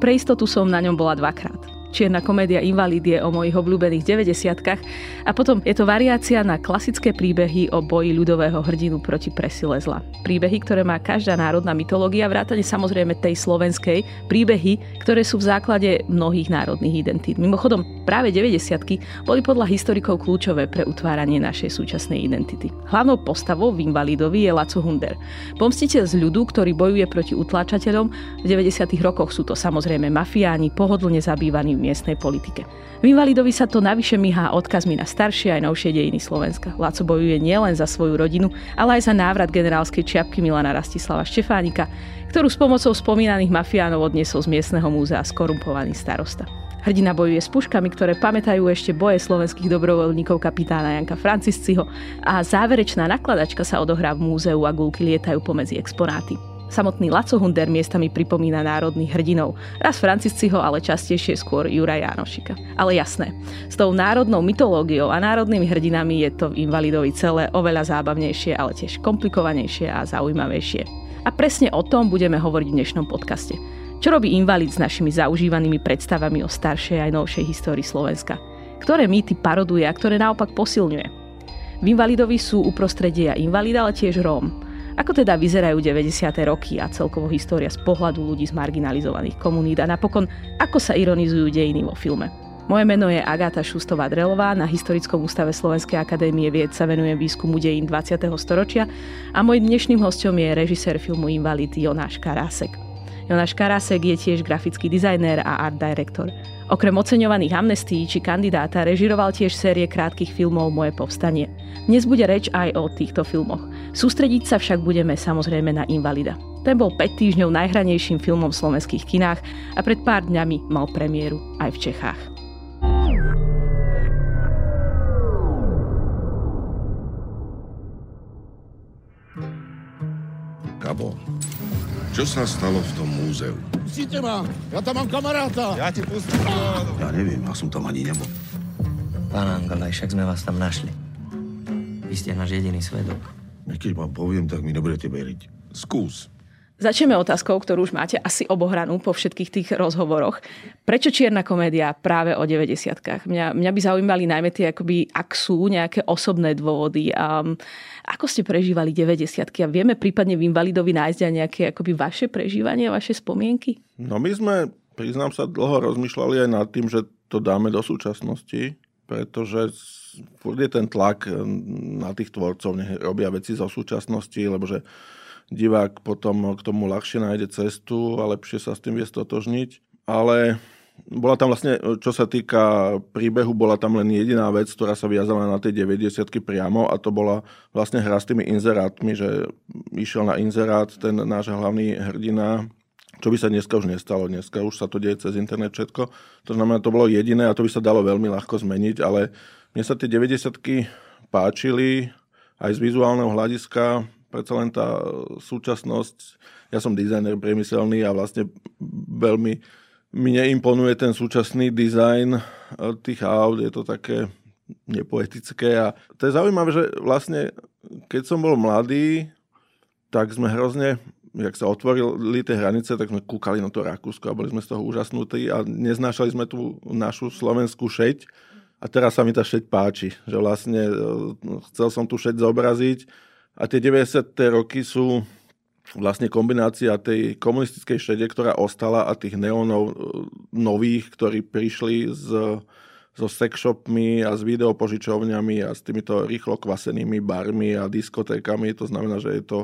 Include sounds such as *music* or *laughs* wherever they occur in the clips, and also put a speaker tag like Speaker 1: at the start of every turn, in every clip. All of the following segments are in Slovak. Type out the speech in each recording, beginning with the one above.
Speaker 1: Pre istotu som na ňom bola dvakrát. Čierna komédia Invalid je o mojich obľúbených 90 a potom je to variácia na klasické príbehy o boji ľudového hrdinu proti presile zla. Príbehy, ktoré má každá národná mytológia, vrátane samozrejme tej slovenskej, príbehy, ktoré sú v základe mnohých národných identít. Mimochodom, práve 90 boli podľa historikov kľúčové pre utváranie našej súčasnej identity. Hlavnou postavou v Invalidovi je Laco Hunder. Pomstiteľ z ľudu, ktorý bojuje proti utláčateľom. V 90 rokoch sú to samozrejme mafiáni, pohodlne zabývaní miestnej politike. V Invalidovi sa to navyše myhá odkazmi na staršie aj novšie dejiny Slovenska. Laco bojuje nielen za svoju rodinu, ale aj za návrat generálskej čiapky Milana Rastislava Štefánika, ktorú s pomocou spomínaných mafiánov odniesol z miestneho múzea skorumpovaný starosta. Hrdina bojuje s puškami, ktoré pamätajú ešte boje slovenských dobrovoľníkov kapitána Janka Francisciho a záverečná nakladačka sa odohrá v múzeu a gulky lietajú pomedzi exponáty. Samotný Laco Hunder miestami pripomína národných hrdinov. Raz Francisciho, ale častejšie skôr Jura Jánošika. Ale jasné, s tou národnou mytológiou a národnými hrdinami je to v Invalidovi celé oveľa zábavnejšie, ale tiež komplikovanejšie a zaujímavejšie. A presne o tom budeme hovoriť v dnešnom podcaste. Čo robí Invalid s našimi zaužívanými predstavami o staršej aj novšej histórii Slovenska? Ktoré mýty paroduje a ktoré naopak posilňuje? V Invalidovi sú uprostredia invalid, ale tiež Róm. Ako teda vyzerajú 90. roky a celkovo história z pohľadu ľudí z marginalizovaných komunít a napokon, ako sa ironizujú dejiny vo filme? Moje meno je Agáta Šustová-Drelová, na Historickom ústave Slovenskej akadémie vied sa venujem výskumu dejín 20. storočia a môjim dnešným hostom je režisér filmu Invalid Jonáš Karásek. Jonáš Karásek je tiež grafický dizajner a art director. Okrem oceňovaných amnestí či kandidáta režiroval tiež série krátkých filmov Moje povstanie. Dnes bude reč aj o týchto filmoch. Sústrediť sa však budeme samozrejme na Invalida. Ten bol 5 týždňov najhranejším filmom v slovenských kinách a pred pár dňami mal premiéru aj v Čechách.
Speaker 2: Gabo, čo sa stalo v tom múzeu?
Speaker 3: Pustite ma, ja tam mám kamaráta.
Speaker 2: Ja ti pustím.
Speaker 4: Ja neviem, ja som tam ani nebol.
Speaker 5: Pán Angolaj, však sme vás tam našli. Vy ste náš jediný svedok.
Speaker 4: Keď vám poviem, tak mi nebudete veriť.
Speaker 2: Skús.
Speaker 1: Začneme otázkou, ktorú už máte asi obohranú po všetkých tých rozhovoroch. Prečo čierna komédia práve o 90 mňa, mňa by zaujímali najmä tie, akoby, ak sú nejaké osobné dôvody. Um, ako ste prežívali 90 a vieme prípadne v Invalidovi nájsť aj nejaké akoby vaše prežívanie, vaše spomienky?
Speaker 6: No my sme, priznám sa, dlho rozmýšľali aj nad tým, že to dáme do súčasnosti, pretože je ten tlak na tých tvorcov, nech robia veci zo súčasnosti, lebo že divák potom k tomu ľahšie nájde cestu a lepšie sa s tým vie stotožniť. Ale bola tam vlastne, čo sa týka príbehu, bola tam len jediná vec, ktorá sa viazala na tej 90 priamo a to bola vlastne hra s tými inzerátmi, že išiel na inzerát ten náš hlavný hrdina, čo by sa dneska už nestalo. Dneska už sa to deje cez internet všetko. To znamená, to bolo jediné a to by sa dalo veľmi ľahko zmeniť, ale mne sa tie 90 páčili aj z vizuálneho hľadiska, predsa len tá súčasnosť, ja som dizajner priemyselný a vlastne veľmi mne imponuje ten súčasný dizajn eh, tých aut, je to také nepoetické a to je zaujímavé, že vlastne keď som bol mladý, tak sme hrozne, jak sa otvorili tie hranice, tak sme kúkali na to Rakúsko a boli sme z toho úžasnutí a neznášali sme tú našu slovenskú šeť. A teraz sa mi tá šeť páči, že vlastne eh, chcel som tú šeť zobraziť a tie 90. roky sú vlastne kombinácia tej komunistickej šede, ktorá ostala a tých neonov e, nových, ktorí prišli z, so sexshopmi a s videopožičovňami a s týmito rýchlo kvasenými barmi a diskotékami. To znamená, že je to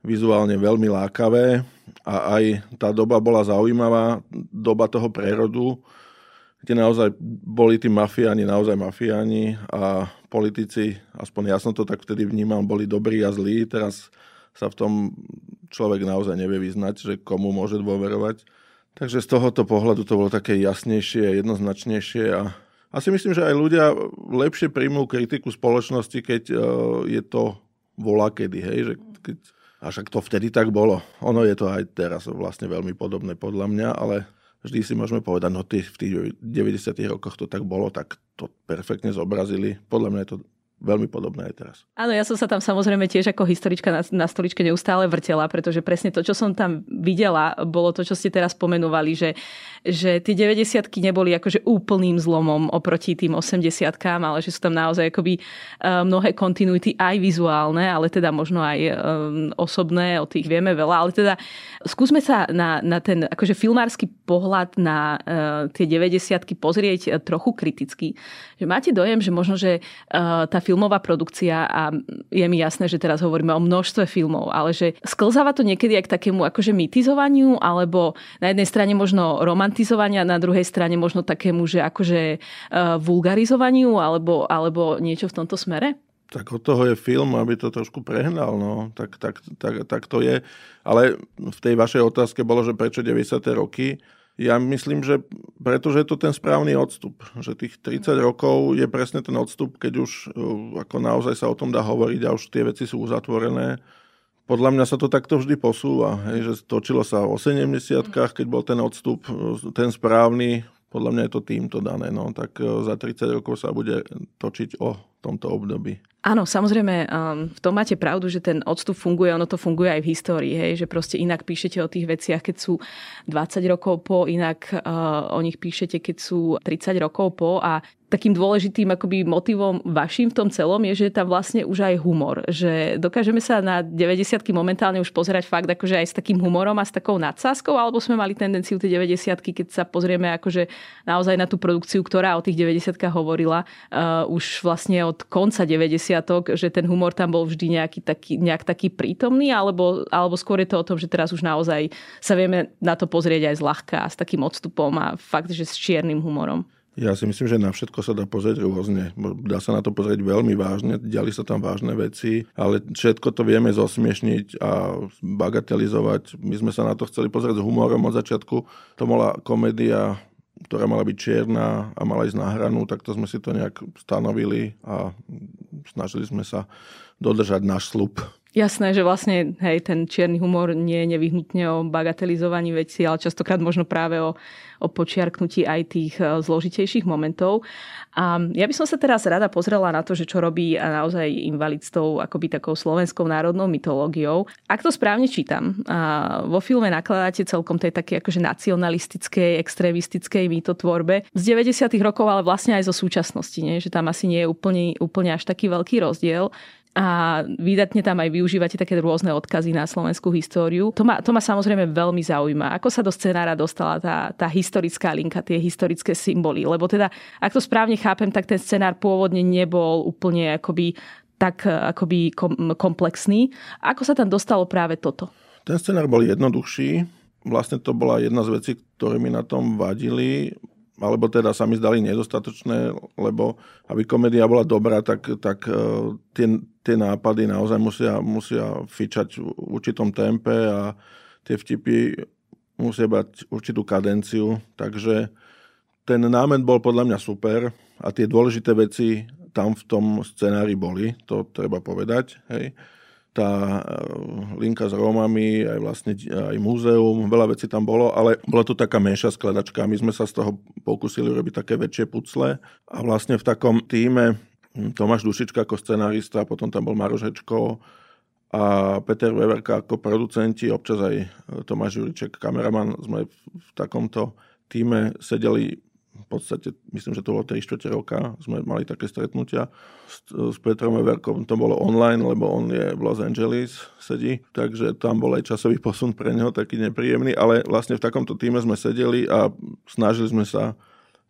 Speaker 6: vizuálne veľmi lákavé a aj tá doba bola zaujímavá, doba toho prerodu, kde naozaj boli tí mafiáni naozaj mafiáni a politici, aspoň ja som to tak vtedy vnímal, boli dobrí a zlí. Teraz sa v tom človek naozaj nevie vyznať, že komu môže dôverovať. Takže z tohoto pohľadu to bolo také jasnejšie, jednoznačnejšie a asi myslím, že aj ľudia lepšie príjmú kritiku spoločnosti, keď uh, je to volá kedy, hej, že keď, a však to vtedy tak bolo. Ono je to aj teraz vlastne veľmi podobné podľa mňa, ale vždy si môžeme povedať, no ty v tých 90 rokoch to tak bolo, tak to perfektne zobrazili. Podľa mňa je to veľmi podobné aj teraz.
Speaker 1: Áno, ja som sa tam samozrejme tiež ako historička na, na stoličke neustále vrtela, pretože presne to, čo som tam videla, bolo to, čo ste teraz pomenovali, že, že tie 90 neboli akože úplným zlomom oproti tým 80 ale že sú tam naozaj akoby uh, mnohé kontinuity aj vizuálne, ale teda možno aj um, osobné, o tých vieme veľa, ale teda skúsme sa na, na ten akože filmársky pohľad na uh, tie 90 pozrieť trochu kriticky. Že máte dojem, že možno, že uh, tá filmová produkcia a je mi jasné, že teraz hovoríme o množstve filmov, ale že sklzáva to niekedy aj k takému akože mytizovaniu alebo na jednej strane možno romantizovania, na druhej strane možno takému, že akože uh, vulgarizovaniu alebo, alebo niečo v tomto smere?
Speaker 6: Tak od toho je film, aby to trošku prehnal, no. Tak, tak, tak, tak to je. Ale v tej vašej otázke bolo, že prečo 90. roky. Ja myslím, že pretože je to ten správny odstup. Že tých 30 rokov je presne ten odstup, keď už uh, ako naozaj sa o tom dá hovoriť a už tie veci sú uzatvorené. Podľa mňa sa to takto vždy posúva. Hej, že točilo sa o 70 keď bol ten odstup, uh, ten správny. Podľa mňa je to týmto dané. No. Tak uh, za 30 rokov sa bude točiť o tomto období.
Speaker 1: Áno, samozrejme, um, v tom máte pravdu, že ten odstup funguje, ono to funguje aj v histórii, hej, že proste inak píšete o tých veciach, keď sú 20 rokov po, inak uh, o nich píšete, keď sú 30 rokov po a takým dôležitým akoby motivom vašim v tom celom je, že tam vlastne už aj humor. Že dokážeme sa na 90 momentálne už pozerať fakt akože aj s takým humorom a s takou nadsázkou, alebo sme mali tendenciu tie 90 keď sa pozrieme akože naozaj na tú produkciu, ktorá o tých 90 hovorila uh, už vlastne od konca 90 že ten humor tam bol vždy nejaký taký, nejak taký prítomný, alebo, alebo skôr je to o tom, že teraz už naozaj sa vieme na to pozrieť aj zľahka, s takým odstupom a fakt, že s čiernym humorom.
Speaker 6: Ja si myslím, že na všetko sa dá pozrieť rôzne. Dá sa na to pozrieť veľmi vážne, diali sa tam vážne veci, ale všetko to vieme zosmiešniť a bagatelizovať. My sme sa na to chceli pozrieť s humorom od začiatku. To bola komédia, ktorá mala byť čierna a mala ísť na hranu, tak to sme si to nejak stanovili a snažili sme sa dodržať náš slub.
Speaker 1: Jasné, že vlastne hej, ten čierny humor nie je nevyhnutne o bagatelizovaní veci, ale častokrát možno práve o, o počiarknutí aj tých e, zložitejších momentov. A ja by som sa teraz rada pozrela na to, že čo robí naozaj invalid s tou akoby takou slovenskou národnou mytológiou. Ak to správne čítam, a vo filme nakladáte celkom tej také akože nacionalistickej, extrémistickej mýtotvorbe z 90. rokov, ale vlastne aj zo súčasnosti, nie? že tam asi nie je úplne, úplne až taký veľký rozdiel a výdatne tam aj využívate také rôzne odkazy na slovenskú históriu. To ma, to ma samozrejme veľmi zaujíma. Ako sa do scenára dostala tá, tá historická linka, tie historické symboly? Lebo teda, ak to správne chápem, tak ten scenár pôvodne nebol úplne akoby tak akoby komplexný. Ako sa tam dostalo práve toto?
Speaker 6: Ten scenár bol jednoduchší. Vlastne to bola jedna z vecí, ktoré mi na tom vadili alebo teda sa mi zdali nedostatočné, lebo aby komédia bola dobrá, tak, tak e, tie, tie nápady naozaj musia, musia fičať v určitom tempe a tie vtipy musia mať určitú kadenciu, takže ten námet bol podľa mňa super a tie dôležité veci tam v tom scenári boli, to treba povedať. Hej tá eh, linka s Rómami, aj vlastne aj múzeum, veľa vecí tam bolo, ale bola to taká menšia skladačka. My sme sa z toho pokúsili robiť také väčšie pucle a vlastne v takom týme Tomáš Dušička ako scenárista, potom tam bol Maroš a Peter Weverka ako producenti, občas aj eh, Tomáš Juriček, kameraman. Sme v takomto týme sedeli v podstate, myslím, že to bolo 3 čtvrte roka, sme mali také stretnutia s, s Petrom Everkom, to bolo online, lebo on je v Los Angeles, sedí, takže tam bol aj časový posun pre neho taký nepríjemný, ale vlastne v takomto týme sme sedeli a snažili sme sa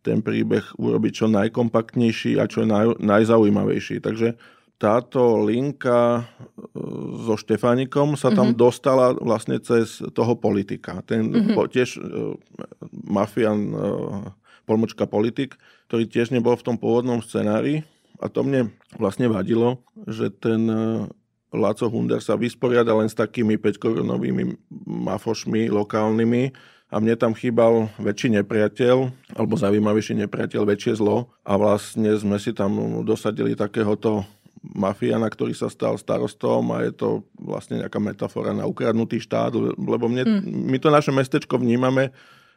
Speaker 6: ten príbeh urobiť čo najkompaktnejší a čo naj, najzaujímavejší. Takže táto linka e, so Štefánikom sa tam mm-hmm. dostala vlastne cez toho politika. Ten mm-hmm. tiež uh, mafian uh, polmočka politik, ktorý tiež nebol v tom pôvodnom scenári. A to mne vlastne vadilo, že ten e, Laco Hunder sa vysporiada len s takými 5-korunovými mafošmi lokálnymi a mne tam chýbal väčší nepriateľ, alebo zaujímavejší nepriateľ, väčšie zlo a vlastne sme si tam dosadili takéhoto mafiana, ktorý sa stal starostom a je to vlastne nejaká metafora na ukradnutý štát, lebo mne, mm. my to naše mestečko vnímame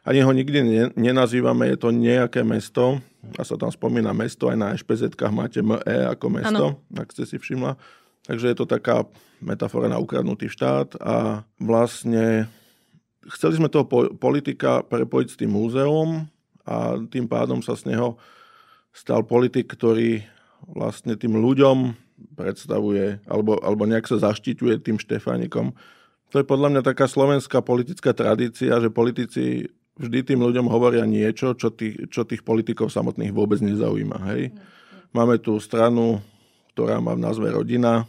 Speaker 6: ani ho nikdy ne, nenazývame, je to nejaké mesto, a sa tam spomína mesto, aj na špz máte ME ako mesto, ano. ak ste si všimla. Takže je to taká metafora na ukradnutý štát a vlastne chceli sme toho politika prepojiť s tým múzeum a tým pádom sa z neho stal politik, ktorý vlastne tým ľuďom predstavuje alebo, alebo nejak sa zaštiťuje tým Štefánikom. To je podľa mňa taká slovenská politická tradícia, že politici vždy tým ľuďom hovoria niečo, čo tých, čo tých politikov samotných vôbec nezaujíma. Hej? Máme tu stranu, ktorá má v názve rodina.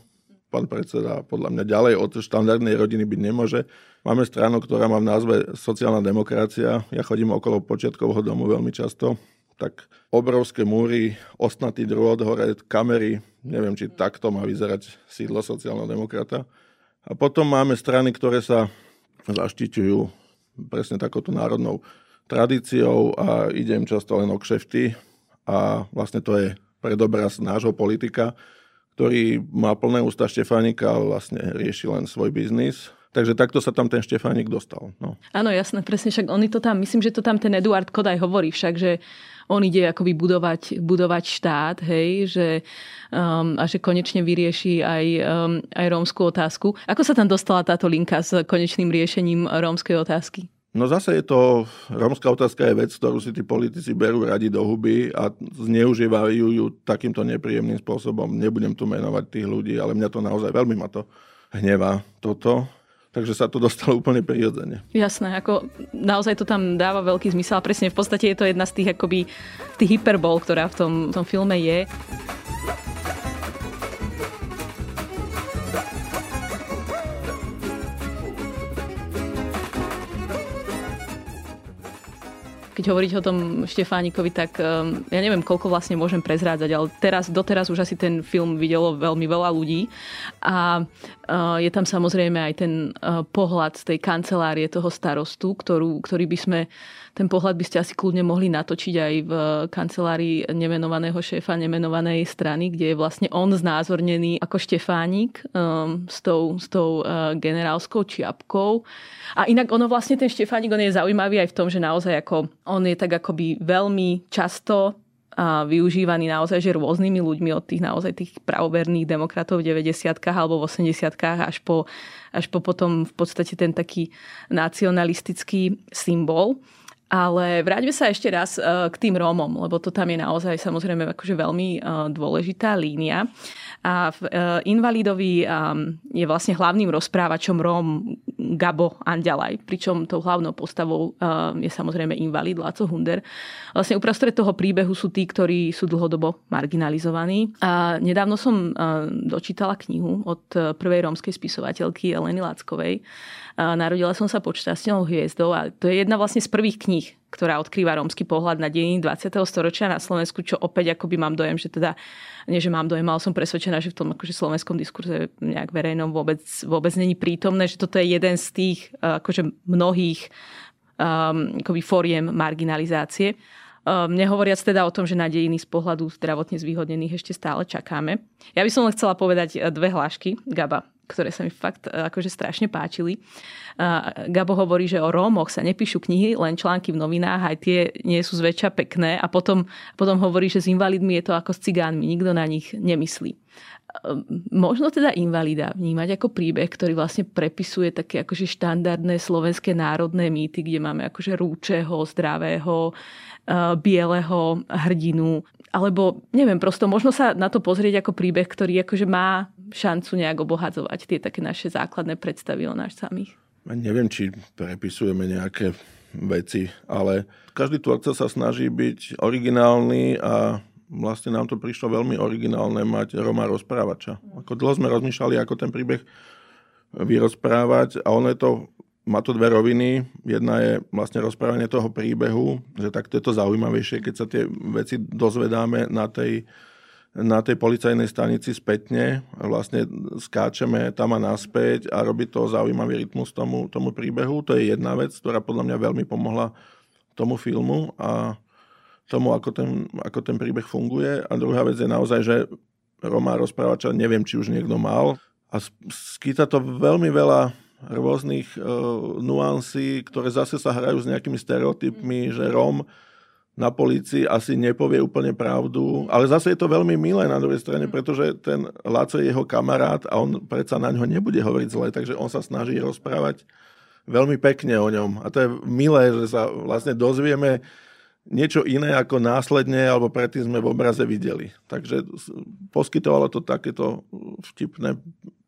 Speaker 6: Pán predseda podľa mňa ďalej od štandardnej rodiny byť nemôže. Máme stranu, ktorá má v názve sociálna demokracia. Ja chodím okolo počiatkového domu veľmi často. Tak obrovské múry, ostnatý drôt, hore kamery. Neviem, či takto má vyzerať sídlo sociálneho demokrata. A potom máme strany, ktoré sa zaštiťujú presne takouto národnou tradíciou a ide im často len o kšefty a vlastne to je predobraz nášho politika, ktorý má plné ústa Štefánika, ale vlastne rieši len svoj biznis. Takže takto sa tam ten Štefánik dostal. No.
Speaker 1: Áno, jasné, presne, však oni to tam, myslím, že to tam ten Eduard Kodaj hovorí však, že on ide akoby budovať, budovať štát, hej, že, um, a že konečne vyrieši aj, um, aj rómskú otázku. Ako sa tam dostala táto linka s konečným riešením rómskej otázky?
Speaker 6: No zase je to, rómska otázka je vec, ktorú si tí politici berú radi do huby a zneužívajú ju takýmto nepríjemným spôsobom. Nebudem tu menovať tých ľudí, ale mňa to naozaj veľmi ma to hnevá toto. Takže sa to dostalo úplne prirodzene.
Speaker 1: Jasné, ako naozaj to tam dáva veľký zmysel a presne v podstate je to jedna z tých akoby tých hyperbol, ktorá v tom, v tom filme je. Keď hovoríte o tom Štefánikovi, tak um, ja neviem, koľko vlastne môžem prezrádzať, ale teraz, doteraz už asi ten film videlo veľmi veľa ľudí. A uh, je tam samozrejme aj ten uh, pohľad z tej kancelárie toho starostu, ktorú, ktorý by sme ten pohľad by ste asi kľudne mohli natočiť aj v kancelárii nemenovaného šéfa nemenovanej strany, kde je vlastne on znázornený ako Štefánik um, s tou, s tou uh, generálskou čiapkou. A inak ono vlastne ten Štefánik, on je zaujímavý aj v tom, že naozaj ako on je tak akoby veľmi často a využívaný naozaj že rôznymi ľuďmi od tých naozaj tých pravoverných demokratov v 90 alebo v 80 až po, až po potom v podstate ten taký nacionalistický symbol. Ale vráťme sa ešte raz e, k tým Rómom, lebo to tam je naozaj samozrejme akože veľmi e, dôležitá línia. A v e, Invalidovi je vlastne hlavným rozprávačom Róm Gabo Anďalaj, pričom tou hlavnou postavou je samozrejme invalid Laco Hunder. Vlastne uprostred toho príbehu sú tí, ktorí sú dlhodobo marginalizovaní. A nedávno som dočítala knihu od prvej rómskej spisovateľky Eleny Lackovej, Narodila som sa pod šťastnou hviezdou a to je jedna vlastne z prvých kníh, ktorá odkrýva rómsky pohľad na dejiny 20. storočia na Slovensku, čo opäť akoby mám dojem, že teda, nie že mám dojem, ale som presvedčená, že v tom akože slovenskom diskurze nejak verejnom vôbec, vôbec není prítomné, že toto je jeden z tých akože mnohých um, akoby foriem marginalizácie. Um, nehovoriac teda o tom, že na dejiny z pohľadu zdravotne zvýhodnených ešte stále čakáme. Ja by som len chcela povedať dve hlášky, Gaba ktoré sa mi fakt e, akože strašne páčili. Gabo hovorí, že o Rómoch sa nepíšu knihy, len články v novinách, aj tie nie sú zväčša pekné a potom, potom hovorí, že s invalidmi je to ako s cigánmi, nikto na nich nemyslí. E, možno teda invalida vnímať ako príbeh, ktorý vlastne prepisuje také akože štandardné slovenské národné mýty, kde máme akože rúčeho, zdravého, e, bieleho hrdinu. Alebo neviem, prosto možno sa na to pozrieť ako príbeh, ktorý akože má šancu nejak obohadzovať tie také naše základné predstavy o nás samých.
Speaker 6: Neviem, či prepisujeme nejaké veci, ale každý tvorca sa snaží byť originálny a vlastne nám to prišlo veľmi originálne mať Roma rozprávača. Ako dlho sme rozmýšľali, ako ten príbeh vyrozprávať a ono je to, má to dve roviny. Jedna je vlastne rozprávanie toho príbehu, že takto je to zaujímavejšie, keď sa tie veci dozvedáme na tej na tej policajnej stanici spätne. Vlastne skáčeme tam a naspäť a robí to zaujímavý rytmus tomu, tomu príbehu. To je jedna vec, ktorá podľa mňa veľmi pomohla tomu filmu a tomu, ako ten, ako ten príbeh funguje. A druhá vec je naozaj, že Roma rozprávača, neviem, či už niekto mal, a skýta to veľmi veľa rôznych uh, nuansí, ktoré zase sa hrajú s nejakými stereotypmi, že Róm na policii asi nepovie úplne pravdu, ale zase je to veľmi milé na druhej strane, pretože ten Laco je jeho kamarát a on predsa na ňo nebude hovoriť zle, takže on sa snaží rozprávať veľmi pekne o ňom. A to je milé, že sa vlastne dozvieme niečo iné, ako následne alebo predtým sme v obraze videli. Takže poskytovalo to takéto vtipné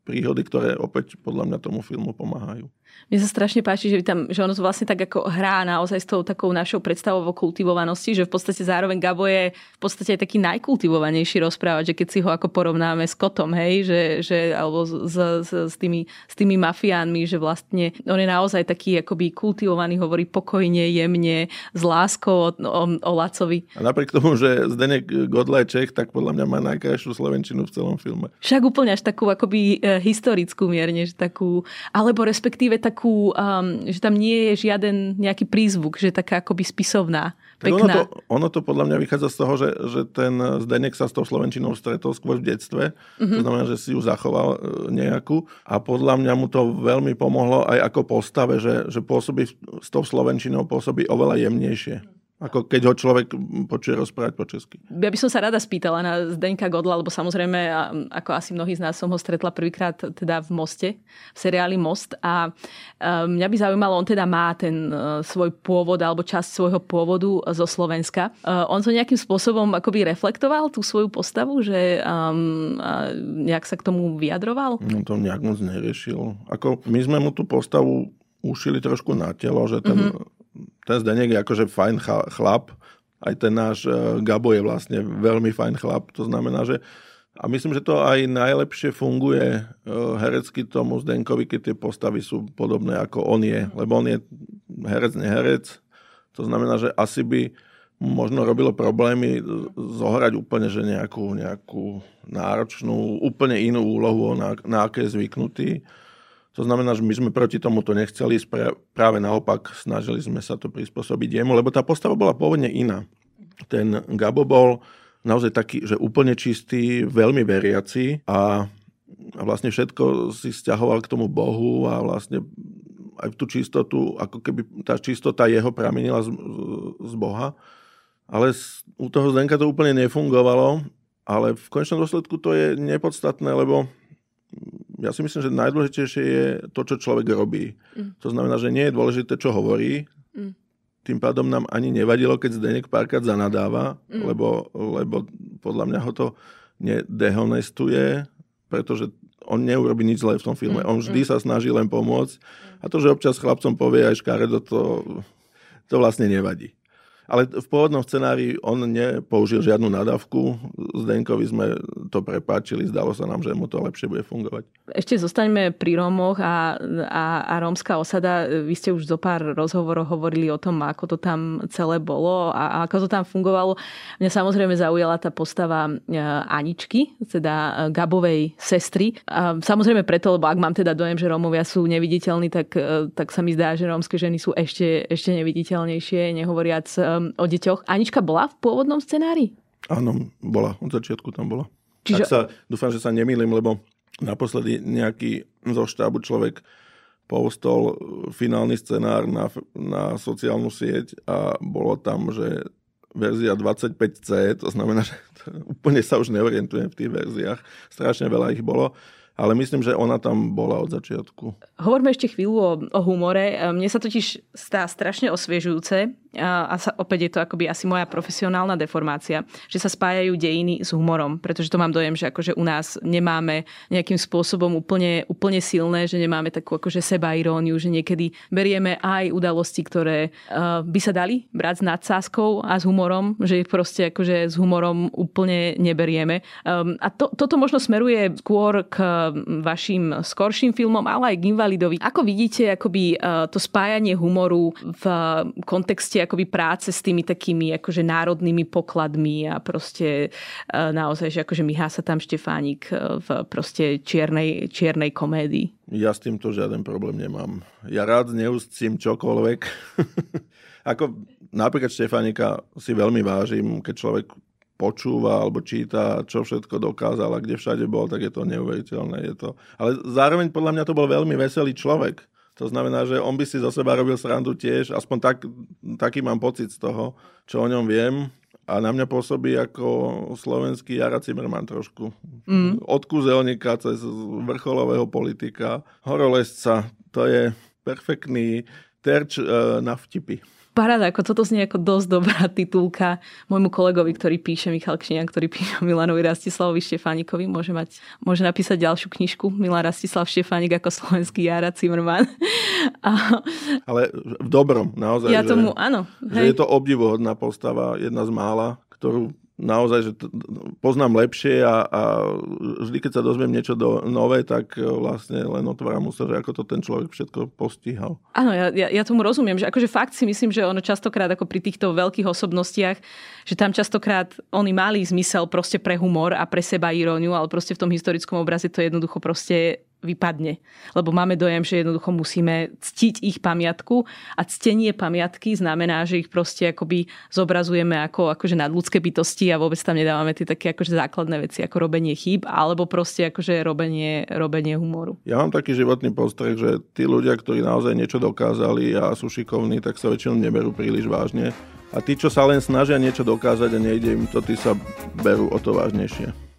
Speaker 6: príhody, ktoré opäť podľa mňa tomu filmu pomáhajú.
Speaker 1: Mne sa strašne páči, že, tam, že ono to vlastne tak ako hrá naozaj s tou takou našou predstavou o kultivovanosti, že v podstate zároveň Gabo je v podstate aj taký najkultivovanejší rozprávať, že keď si ho ako porovnáme s Kotom, hej, že, že alebo s, s, s, tými, s tými mafiánmi, že vlastne on je naozaj taký akoby kultivovaný, hovorí pokojne, jemne, s láskou o, o, o Lacovi.
Speaker 6: A napriek tomu, že Zdenek Godla je Čech, tak podľa mňa má najkrajšiu slovenčinu v celom filme.
Speaker 1: Však úplne až takú akoby e, historickú mierne, že takú, alebo respektíve takú, um, že tam nie je žiaden nejaký prízvuk, že je taká akoby spisovná, pekná.
Speaker 6: Ono to, ono to podľa mňa vychádza z toho, že, že ten Zdenek sa s tou Slovenčinou stretol skôr v detstve, mm-hmm. to znamená, že si ju zachoval e, nejakú a podľa mňa mu to veľmi pomohlo aj ako postave, že, že pôsobí s tou Slovenčinou pôsobí oveľa jemnejšie ako keď ho človek počuje rozprávať po česky.
Speaker 1: Ja by som sa rada spýtala na Zdeňka Godla, lebo samozrejme, ako asi mnohí z nás som ho stretla prvýkrát teda v Moste, v seriáli Most a mňa by zaujímalo, on teda má ten e, svoj pôvod alebo časť svojho pôvodu zo Slovenska. E, on to nejakým spôsobom akoby reflektoval tú svoju postavu, že um, nejak sa k tomu vyjadroval?
Speaker 6: No to nejak moc neriešil. Ako my sme mu tú postavu ušili trošku na telo, že ten mm-hmm ten Zdenek je akože fajn chlap, aj ten náš e, Gabo je vlastne veľmi fajn chlap, to znamená, že a myslím, že to aj najlepšie funguje e, herecky tomu Zdenkovi, keď tie postavy sú podobné ako on je, lebo on je herec, neherec, to znamená, že asi by možno robilo problémy zohrať úplne, že nejakú, nejakú náročnú, úplne inú úlohu, na, na aké je zvyknutý. To znamená, že my sme proti tomu to nechceli, práve naopak snažili sme sa to prispôsobiť jemu, lebo tá postava bola pôvodne iná. Ten Gabo bol naozaj taký, že úplne čistý, veľmi veriaci a, a vlastne všetko si stiahoval k tomu Bohu a vlastne aj tú čistotu, ako keby tá čistota jeho pramenila z, z Boha. Ale u toho Zdenka to úplne nefungovalo, ale v konečnom dôsledku to je nepodstatné, lebo ja si myslím, že najdôležitejšie je to, čo človek robí. Mm. To znamená, že nie je dôležité, čo hovorí. Mm. Tým pádom nám ani nevadilo, keď Zdenek párkrát zanadáva, mm. lebo, lebo podľa mňa ho to nedehonestuje, pretože on neurobi nič zlé v tom filme. Mm. On vždy mm. sa snaží len pomôcť. A to, že občas chlapcom povie aj škaredo, to, to vlastne nevadí. Ale v pôvodnom scenári on nepoužil žiadnu nadávku. Zdenkovi sme to prepáčili, zdalo sa nám, že mu to lepšie bude fungovať.
Speaker 1: Ešte zostaňme pri Rómoch a, a, a rómska osada. Vy ste už zo pár rozhovorov hovorili o tom, ako to tam celé bolo a, a ako to tam fungovalo. Mňa samozrejme zaujala tá postava e, Aničky, teda e, Gabovej sestry. A samozrejme preto, lebo ak mám teda dojem, že Rómovia sú neviditeľní, tak, e, tak sa mi zdá, že rómske ženy sú ešte, ešte neviditeľnejšie, nehovoriac um, o deťoch. Anička bola v pôvodnom scenári?
Speaker 6: Áno, bola. Od začiatku tam bola. Čiže... Tak sa, dúfam, že sa nemýlim, lebo naposledy nejaký zo štábu človek postol finálny scenár na, na sociálnu sieť a bolo tam, že verzia 25C, to znamená, že *laughs* úplne sa už neorientujem v tých verziách. Strašne veľa ich bolo ale myslím, že ona tam bola od začiatku.
Speaker 1: Hovoríme ešte chvíľu o, o humore. Mne sa totiž stá strašne osviežujúce, a sa, opäť je to akoby asi moja profesionálna deformácia, že sa spájajú dejiny s humorom, pretože to mám dojem, že akože u nás nemáme nejakým spôsobom úplne, úplne silné, že nemáme takú akože sebairóniu, že niekedy berieme aj udalosti, ktoré uh, by sa dali brať s nadsázkou a s humorom, že ich proste akože s humorom úplne neberieme. Um, a to, toto možno smeruje skôr k vašim skorším filmom, ale aj k Invalidovi. Ako vidíte akoby uh, to spájanie humoru v kontexte akoby práce s tými takými akože národnými pokladmi a proste e, naozaj, že akože myhá sa tam Štefánik e, v proste čiernej, čiernej komédii.
Speaker 6: Ja s týmto žiaden problém nemám. Ja rád neustcím čokoľvek. *laughs* Ako napríklad Štefánika si veľmi vážim, keď človek počúva alebo číta, čo všetko dokázal a kde všade bol, tak je to neuveriteľné. Je to... Ale zároveň podľa mňa to bol veľmi veselý človek To znamená, že on by si zo seba robil srandu tiež, aspoň tak, taký mám pocit z toho, čo o ňom viem. A na mňa pôsobí ako slovenský Jara Zimmerman trošku. Mm. Od kúzelníka cez vrcholového politika, horolesca. To je perfektný terč e, na vtipy.
Speaker 1: Paráda, ako toto znie ako dosť dobrá titulka môjmu kolegovi, ktorý píše, Michal Kšinian, ktorý píše Milanovi Rastislavovi Štefánikovi. Môže, mať, môže napísať ďalšiu knižku Milan Rastislav Štefánik ako slovenský Jara Zimmerman.
Speaker 6: A... Ale v dobrom, naozaj.
Speaker 1: Ja tomu, že, áno.
Speaker 6: Hej. Že je to obdivuhodná postava, jedna z mála, ktorú naozaj, že to, poznám lepšie a, a vždy, keď sa dozviem niečo do, nové, tak e, vlastne len otváram sa, že ako to ten človek všetko postihal.
Speaker 1: Áno, ja, ja, ja tomu rozumiem, že akože fakt si myslím, že ono častokrát ako pri týchto veľkých osobnostiach, že tam častokrát oni mali zmysel proste pre humor a pre seba iróniu, ale proste v tom historickom obraze to jednoducho proste vypadne. Lebo máme dojem, že jednoducho musíme ctiť ich pamiatku a ctenie pamiatky znamená, že ich proste akoby zobrazujeme ako akože nadľudské bytosti a vôbec tam nedávame tie také akože základné veci ako robenie chýb alebo proste akože robenie, robenie humoru.
Speaker 6: Ja mám taký životný postreh, že tí ľudia, ktorí naozaj niečo dokázali a sú šikovní, tak sa väčšinou neberú príliš vážne. A tí, čo sa len snažia niečo dokázať a nejde im to, tí sa berú o to vážnejšie.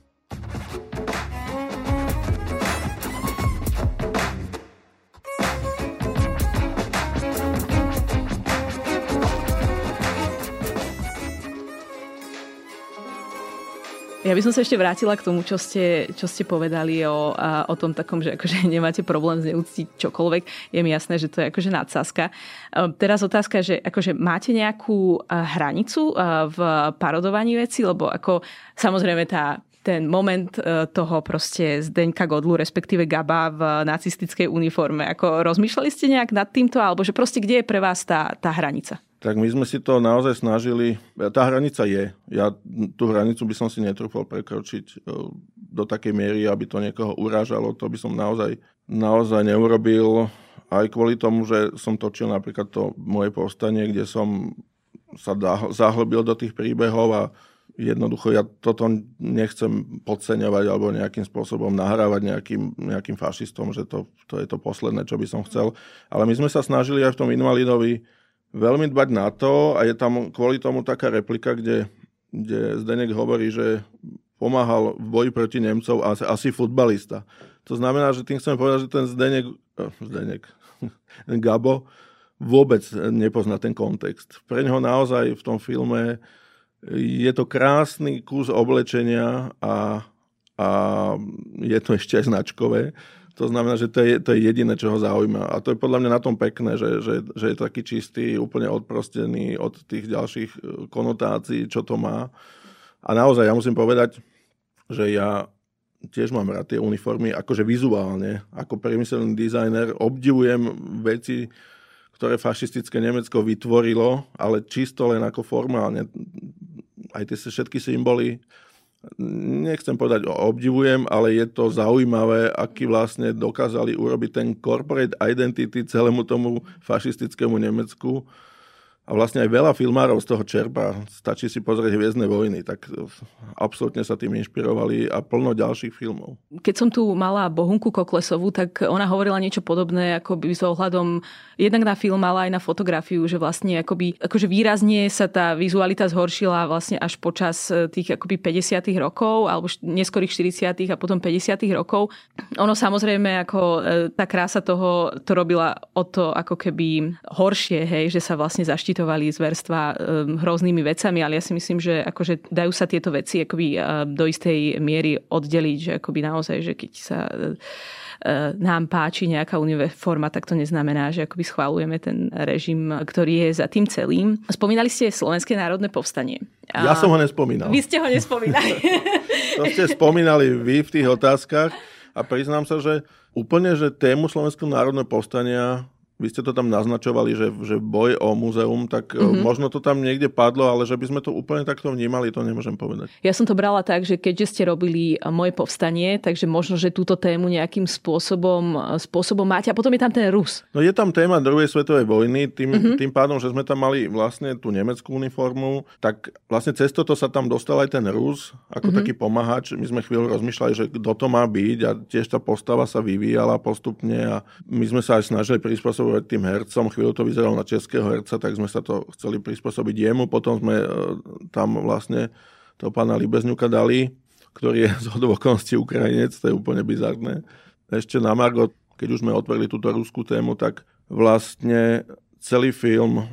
Speaker 1: Ja by som sa ešte vrátila k tomu, čo ste, čo ste povedali o, a, o tom takom, že akože *laughs* nemáte problém zneúctiť čokoľvek. Je mi jasné, že to je akože nadsázka. Teraz otázka, že akože máte nejakú hranicu v parodovaní veci, lebo ako samozrejme tá ten moment e, toho proste Zdeňka Godlu, respektíve Gaba v nacistickej uniforme. Ako rozmýšľali ste nejak nad týmto, alebo že proste kde je pre vás tá, tá hranica?
Speaker 6: Tak my sme si to naozaj snažili. Tá hranica je. Ja tú hranicu by som si netrúfal prekročiť e, do takej miery, aby to niekoho urážalo. To by som naozaj, naozaj neurobil. Aj kvôli tomu, že som točil napríklad to moje povstanie, kde som sa zahlbil do tých príbehov a jednoducho ja toto nechcem podceňovať alebo nejakým spôsobom nahrávať nejakým, nejakým fašistom, že to, to je to posledné, čo by som chcel. Ale my sme sa snažili aj v tom invalidovi veľmi dbať na to a je tam kvôli tomu taká replika, kde, kde Zdenek hovorí, že pomáhal v boji proti Nemcov asi, asi futbalista. To znamená, že tým chcem povedať, že ten Zdenek, oh, Zdenek, *laughs* Gabo vôbec nepozná ten kontext. Pre neho naozaj v tom filme je to krásny kus oblečenia a, a je to ešte aj značkové. To znamená, že to je, to je jediné, čo ho zaujíma. A to je podľa mňa na tom pekné, že, že, že je taký čistý, úplne odprostený od tých ďalších e, konotácií, čo to má. A naozaj, ja musím povedať, že ja tiež mám rád tie uniformy, akože vizuálne, ako priemyselný dizajner, obdivujem veci, ktoré fašistické Nemecko vytvorilo, ale čisto len ako formálne. Aj tie všetky symboly, nechcem povedať obdivujem, ale je to zaujímavé, aký vlastne dokázali urobiť ten corporate identity celému tomu fašistickému Nemecku a vlastne aj veľa filmárov z toho čerpá. Stačí si pozrieť Hviezdne vojny, tak absolútne sa tým inšpirovali a plno ďalších filmov.
Speaker 1: Keď som tu mala Bohunku Koklesovú, tak ona hovorila niečo podobné, ako by s ohľadom jednak na film, ale aj na fotografiu, že vlastne akoby, akože výrazne sa tá vizualita zhoršila vlastne až počas e, tých akoby 50 rokov, alebo neskorých 40 a potom 50 rokov. Ono samozrejme, ako e, tá krása toho to robila o to ako keby horšie, hej, že sa vlastne zaštítila pocitovali zverstva um, hroznými vecami, ale ja si myslím, že akože dajú sa tieto veci akoby uh, do istej miery oddeliť, že akoby naozaj, že keď sa uh, nám páči nejaká uniforma, tak to neznamená, že akoby schválujeme ten režim, ktorý je za tým celým. Spomínali ste Slovenské národné povstanie.
Speaker 6: Ja som ho nespomínal.
Speaker 1: Vy ste ho nespomínali. *laughs*
Speaker 6: to ste spomínali vy v tých otázkach a priznám sa, že úplne, že tému Slovenského národného povstania vy ste to tam naznačovali, že, že boj o múzeum, tak mm-hmm. možno to tam niekde padlo, ale že by sme to úplne takto vnímali, to nemôžem povedať.
Speaker 1: Ja som to brala tak, že keďže ste robili e, moje povstanie, takže možno, že túto tému nejakým spôsobom, e, spôsobom máte. A potom je tam ten Rus.
Speaker 6: No je tam téma druhej svetovej vojny, tým, mm-hmm. tým pádom, že sme tam mali vlastne tú nemeckú uniformu, tak vlastne cez toto sa tam dostal aj ten Rus, ako mm-hmm. taký pomáhač. My sme chvíľu rozmýšľali, že kto to má byť a tiež tá postava sa vyvíjala postupne a my sme sa aj snažili prispôsobiť prispôsobovať tým hercom. Chvíľu to vyzeralo na českého herca, tak sme sa to chceli prispôsobiť jemu. Potom sme e, tam vlastne toho pána Libezňuka dali, ktorý je *laughs* z okolností Ukrajinec, to je úplne bizarné. Ešte na Margot, keď už sme otvorili túto ruskú tému, tak vlastne celý film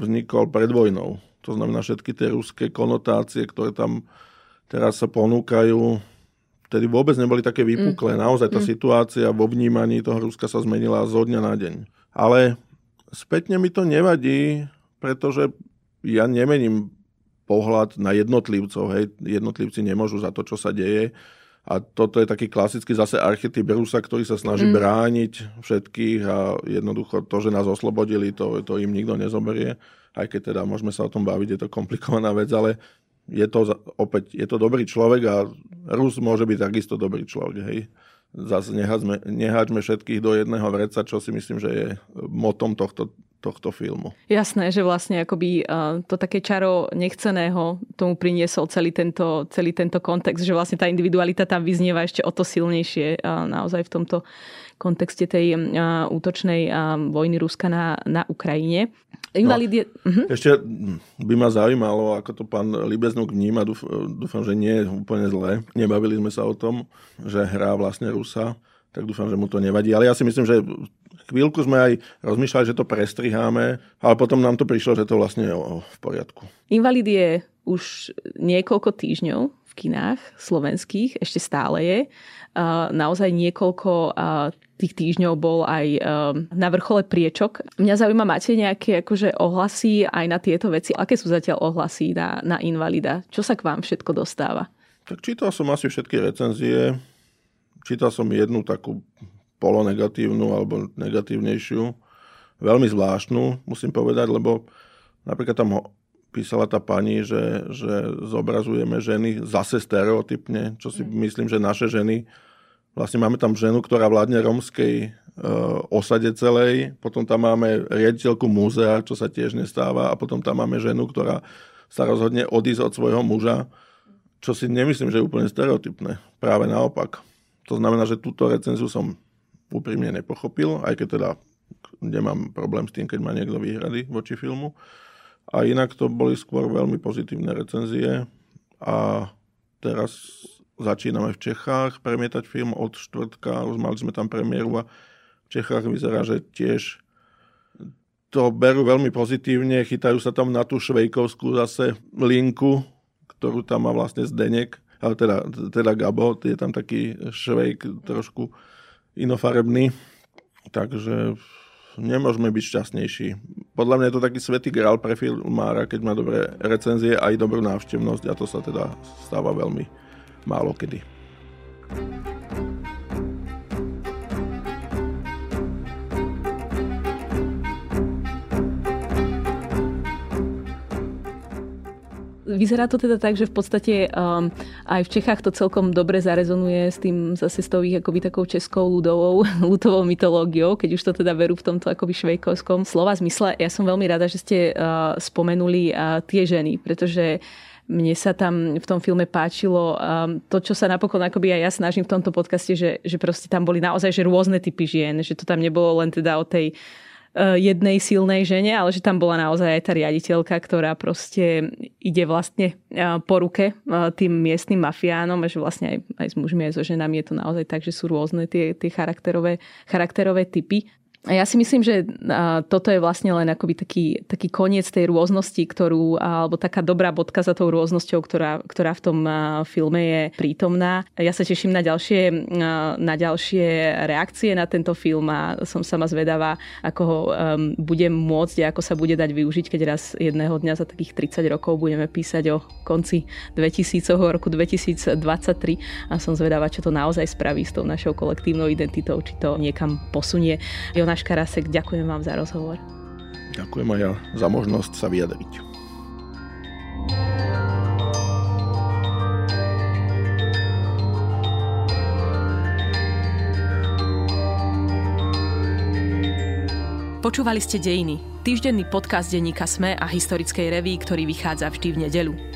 Speaker 6: vznikol pred vojnou. To znamená všetky tie ruské konotácie, ktoré tam teraz sa ponúkajú, vtedy vôbec neboli také vypuklé. Mm. Naozaj tá mm. situácia vo vnímaní toho Ruska sa zmenila zo dňa na deň. Ale spätne mi to nevadí, pretože ja nemením pohľad na jednotlivcov. Hej. Jednotlivci nemôžu za to, čo sa deje. A toto je taký klasický zase archetyp Rusa, ktorý sa snaží mm. brániť všetkých a jednoducho to, že nás oslobodili, to, to im nikto nezoberie. Aj keď teda môžeme sa o tom baviť, je to komplikovaná vec, ale je to opäť, je to dobrý človek a Rus môže byť takisto dobrý človek. Hej zase neháďme, všetkých do jedného vreca, čo si myslím, že je motom tohto, tohto filmu.
Speaker 1: Jasné, že vlastne akoby to také čaro nechceného tomu priniesol celý tento, celý tento kontext, že vlastne tá individualita tam vyznieva ešte o to silnejšie naozaj v tomto kontexte tej útočnej vojny Ruska na, na Ukrajine. Invalid je...
Speaker 6: No, uh-huh. Ešte by ma zaujímalo, ako to pán Libeznuk vníma. Dúfam, že nie je úplne zlé. Nebavili sme sa o tom, že hrá vlastne Rusa, tak dúfam, že mu to nevadí. Ale ja si myslím, že chvíľku sme aj rozmýšľali, že to prestriháme, ale potom nám to prišlo, že to vlastne je v poriadku.
Speaker 1: Invalid je už niekoľko týždňov v kinách slovenských, ešte stále je. Naozaj niekoľko tých týždňov bol aj um, na vrchole priečok. Mňa zaujíma, máte nejaké akože ohlasy aj na tieto veci? Aké sú zatiaľ ohlasy na, na invalida? Čo sa k vám všetko dostáva?
Speaker 6: Tak čítal som asi všetky recenzie. Čítal som jednu takú polonegatívnu alebo negatívnejšiu. Veľmi zvláštnu, musím povedať, lebo napríklad tam písala tá pani, že, že zobrazujeme ženy zase stereotypne, čo si mm. myslím, že naše ženy Vlastne máme tam ženu, ktorá vládne romskej uh, osade celej, potom tam máme riaditeľku múzea, čo sa tiež nestáva, a potom tam máme ženu, ktorá sa rozhodne odísť od svojho muža, čo si nemyslím, že je úplne stereotypné. Práve naopak. To znamená, že túto recenziu som úprimne nepochopil, aj keď teda nemám problém s tým, keď má niekto výhrady voči filmu. A inak to boli skôr veľmi pozitívne recenzie. A teraz začíname v Čechách premietať film od štvrtka, už mali sme tam premiéru a v Čechách vyzerá, že tiež to berú veľmi pozitívne, chytajú sa tam na tú švejkovskú zase linku, ktorú tam má vlastne Zdenek, teda, teda Gabo, je tam taký švejk trošku inofarebný, takže nemôžeme byť šťastnejší. Podľa mňa je to taký svetý grál pre filmára, keď má dobré recenzie aj dobrú návštevnosť a to sa teda stáva veľmi málo kedy.
Speaker 1: Vyzerá to teda tak, že v podstate um, aj v Čechách to celkom dobre zarezonuje s tým zase s tou ich akoby takou českou ľudovou, *laughs* ľudovou mytológiou, keď už to teda verú v tomto akoby švejkovskom slova zmysle. Ja som veľmi rada, že ste uh, spomenuli uh, tie ženy, pretože mne sa tam v tom filme páčilo um, to, čo sa napokon akoby aj ja snažím v tomto podcaste, že, že proste tam boli naozaj že rôzne typy žien, že to tam nebolo len teda o tej jednej silnej žene, ale že tam bola naozaj aj tá riaditeľka, ktorá proste ide vlastne uh, po ruke uh, tým miestnym mafiánom a že vlastne aj, aj s mužmi, aj so ženami je to naozaj tak, že sú rôzne tie, tie charakterové, charakterové typy. Ja si myslím, že toto je vlastne len akoby taký, taký koniec tej rôznosti, ktorú, alebo taká dobrá bodka za tou rôznosťou, ktorá, ktorá v tom filme je prítomná. Ja sa teším na ďalšie, na ďalšie reakcie na tento film a som sama zvedavá, ako ho um, budem môcť a ako sa bude dať využiť, keď raz jedného dňa za takých 30 rokov budeme písať o konci 2000 roku 2023 a som zvedavá, čo to naozaj spraví s tou našou kolektívnou identitou, či to niekam posunie. Jona, Tomáš Karasek, ďakujem vám za rozhovor.
Speaker 6: Ďakujem aj ja za možnosť sa vyjadriť.
Speaker 1: Počúvali ste Dejiny, týždenný podcast denníka SME a historickej reví, ktorý vychádza vždy v nedeľu.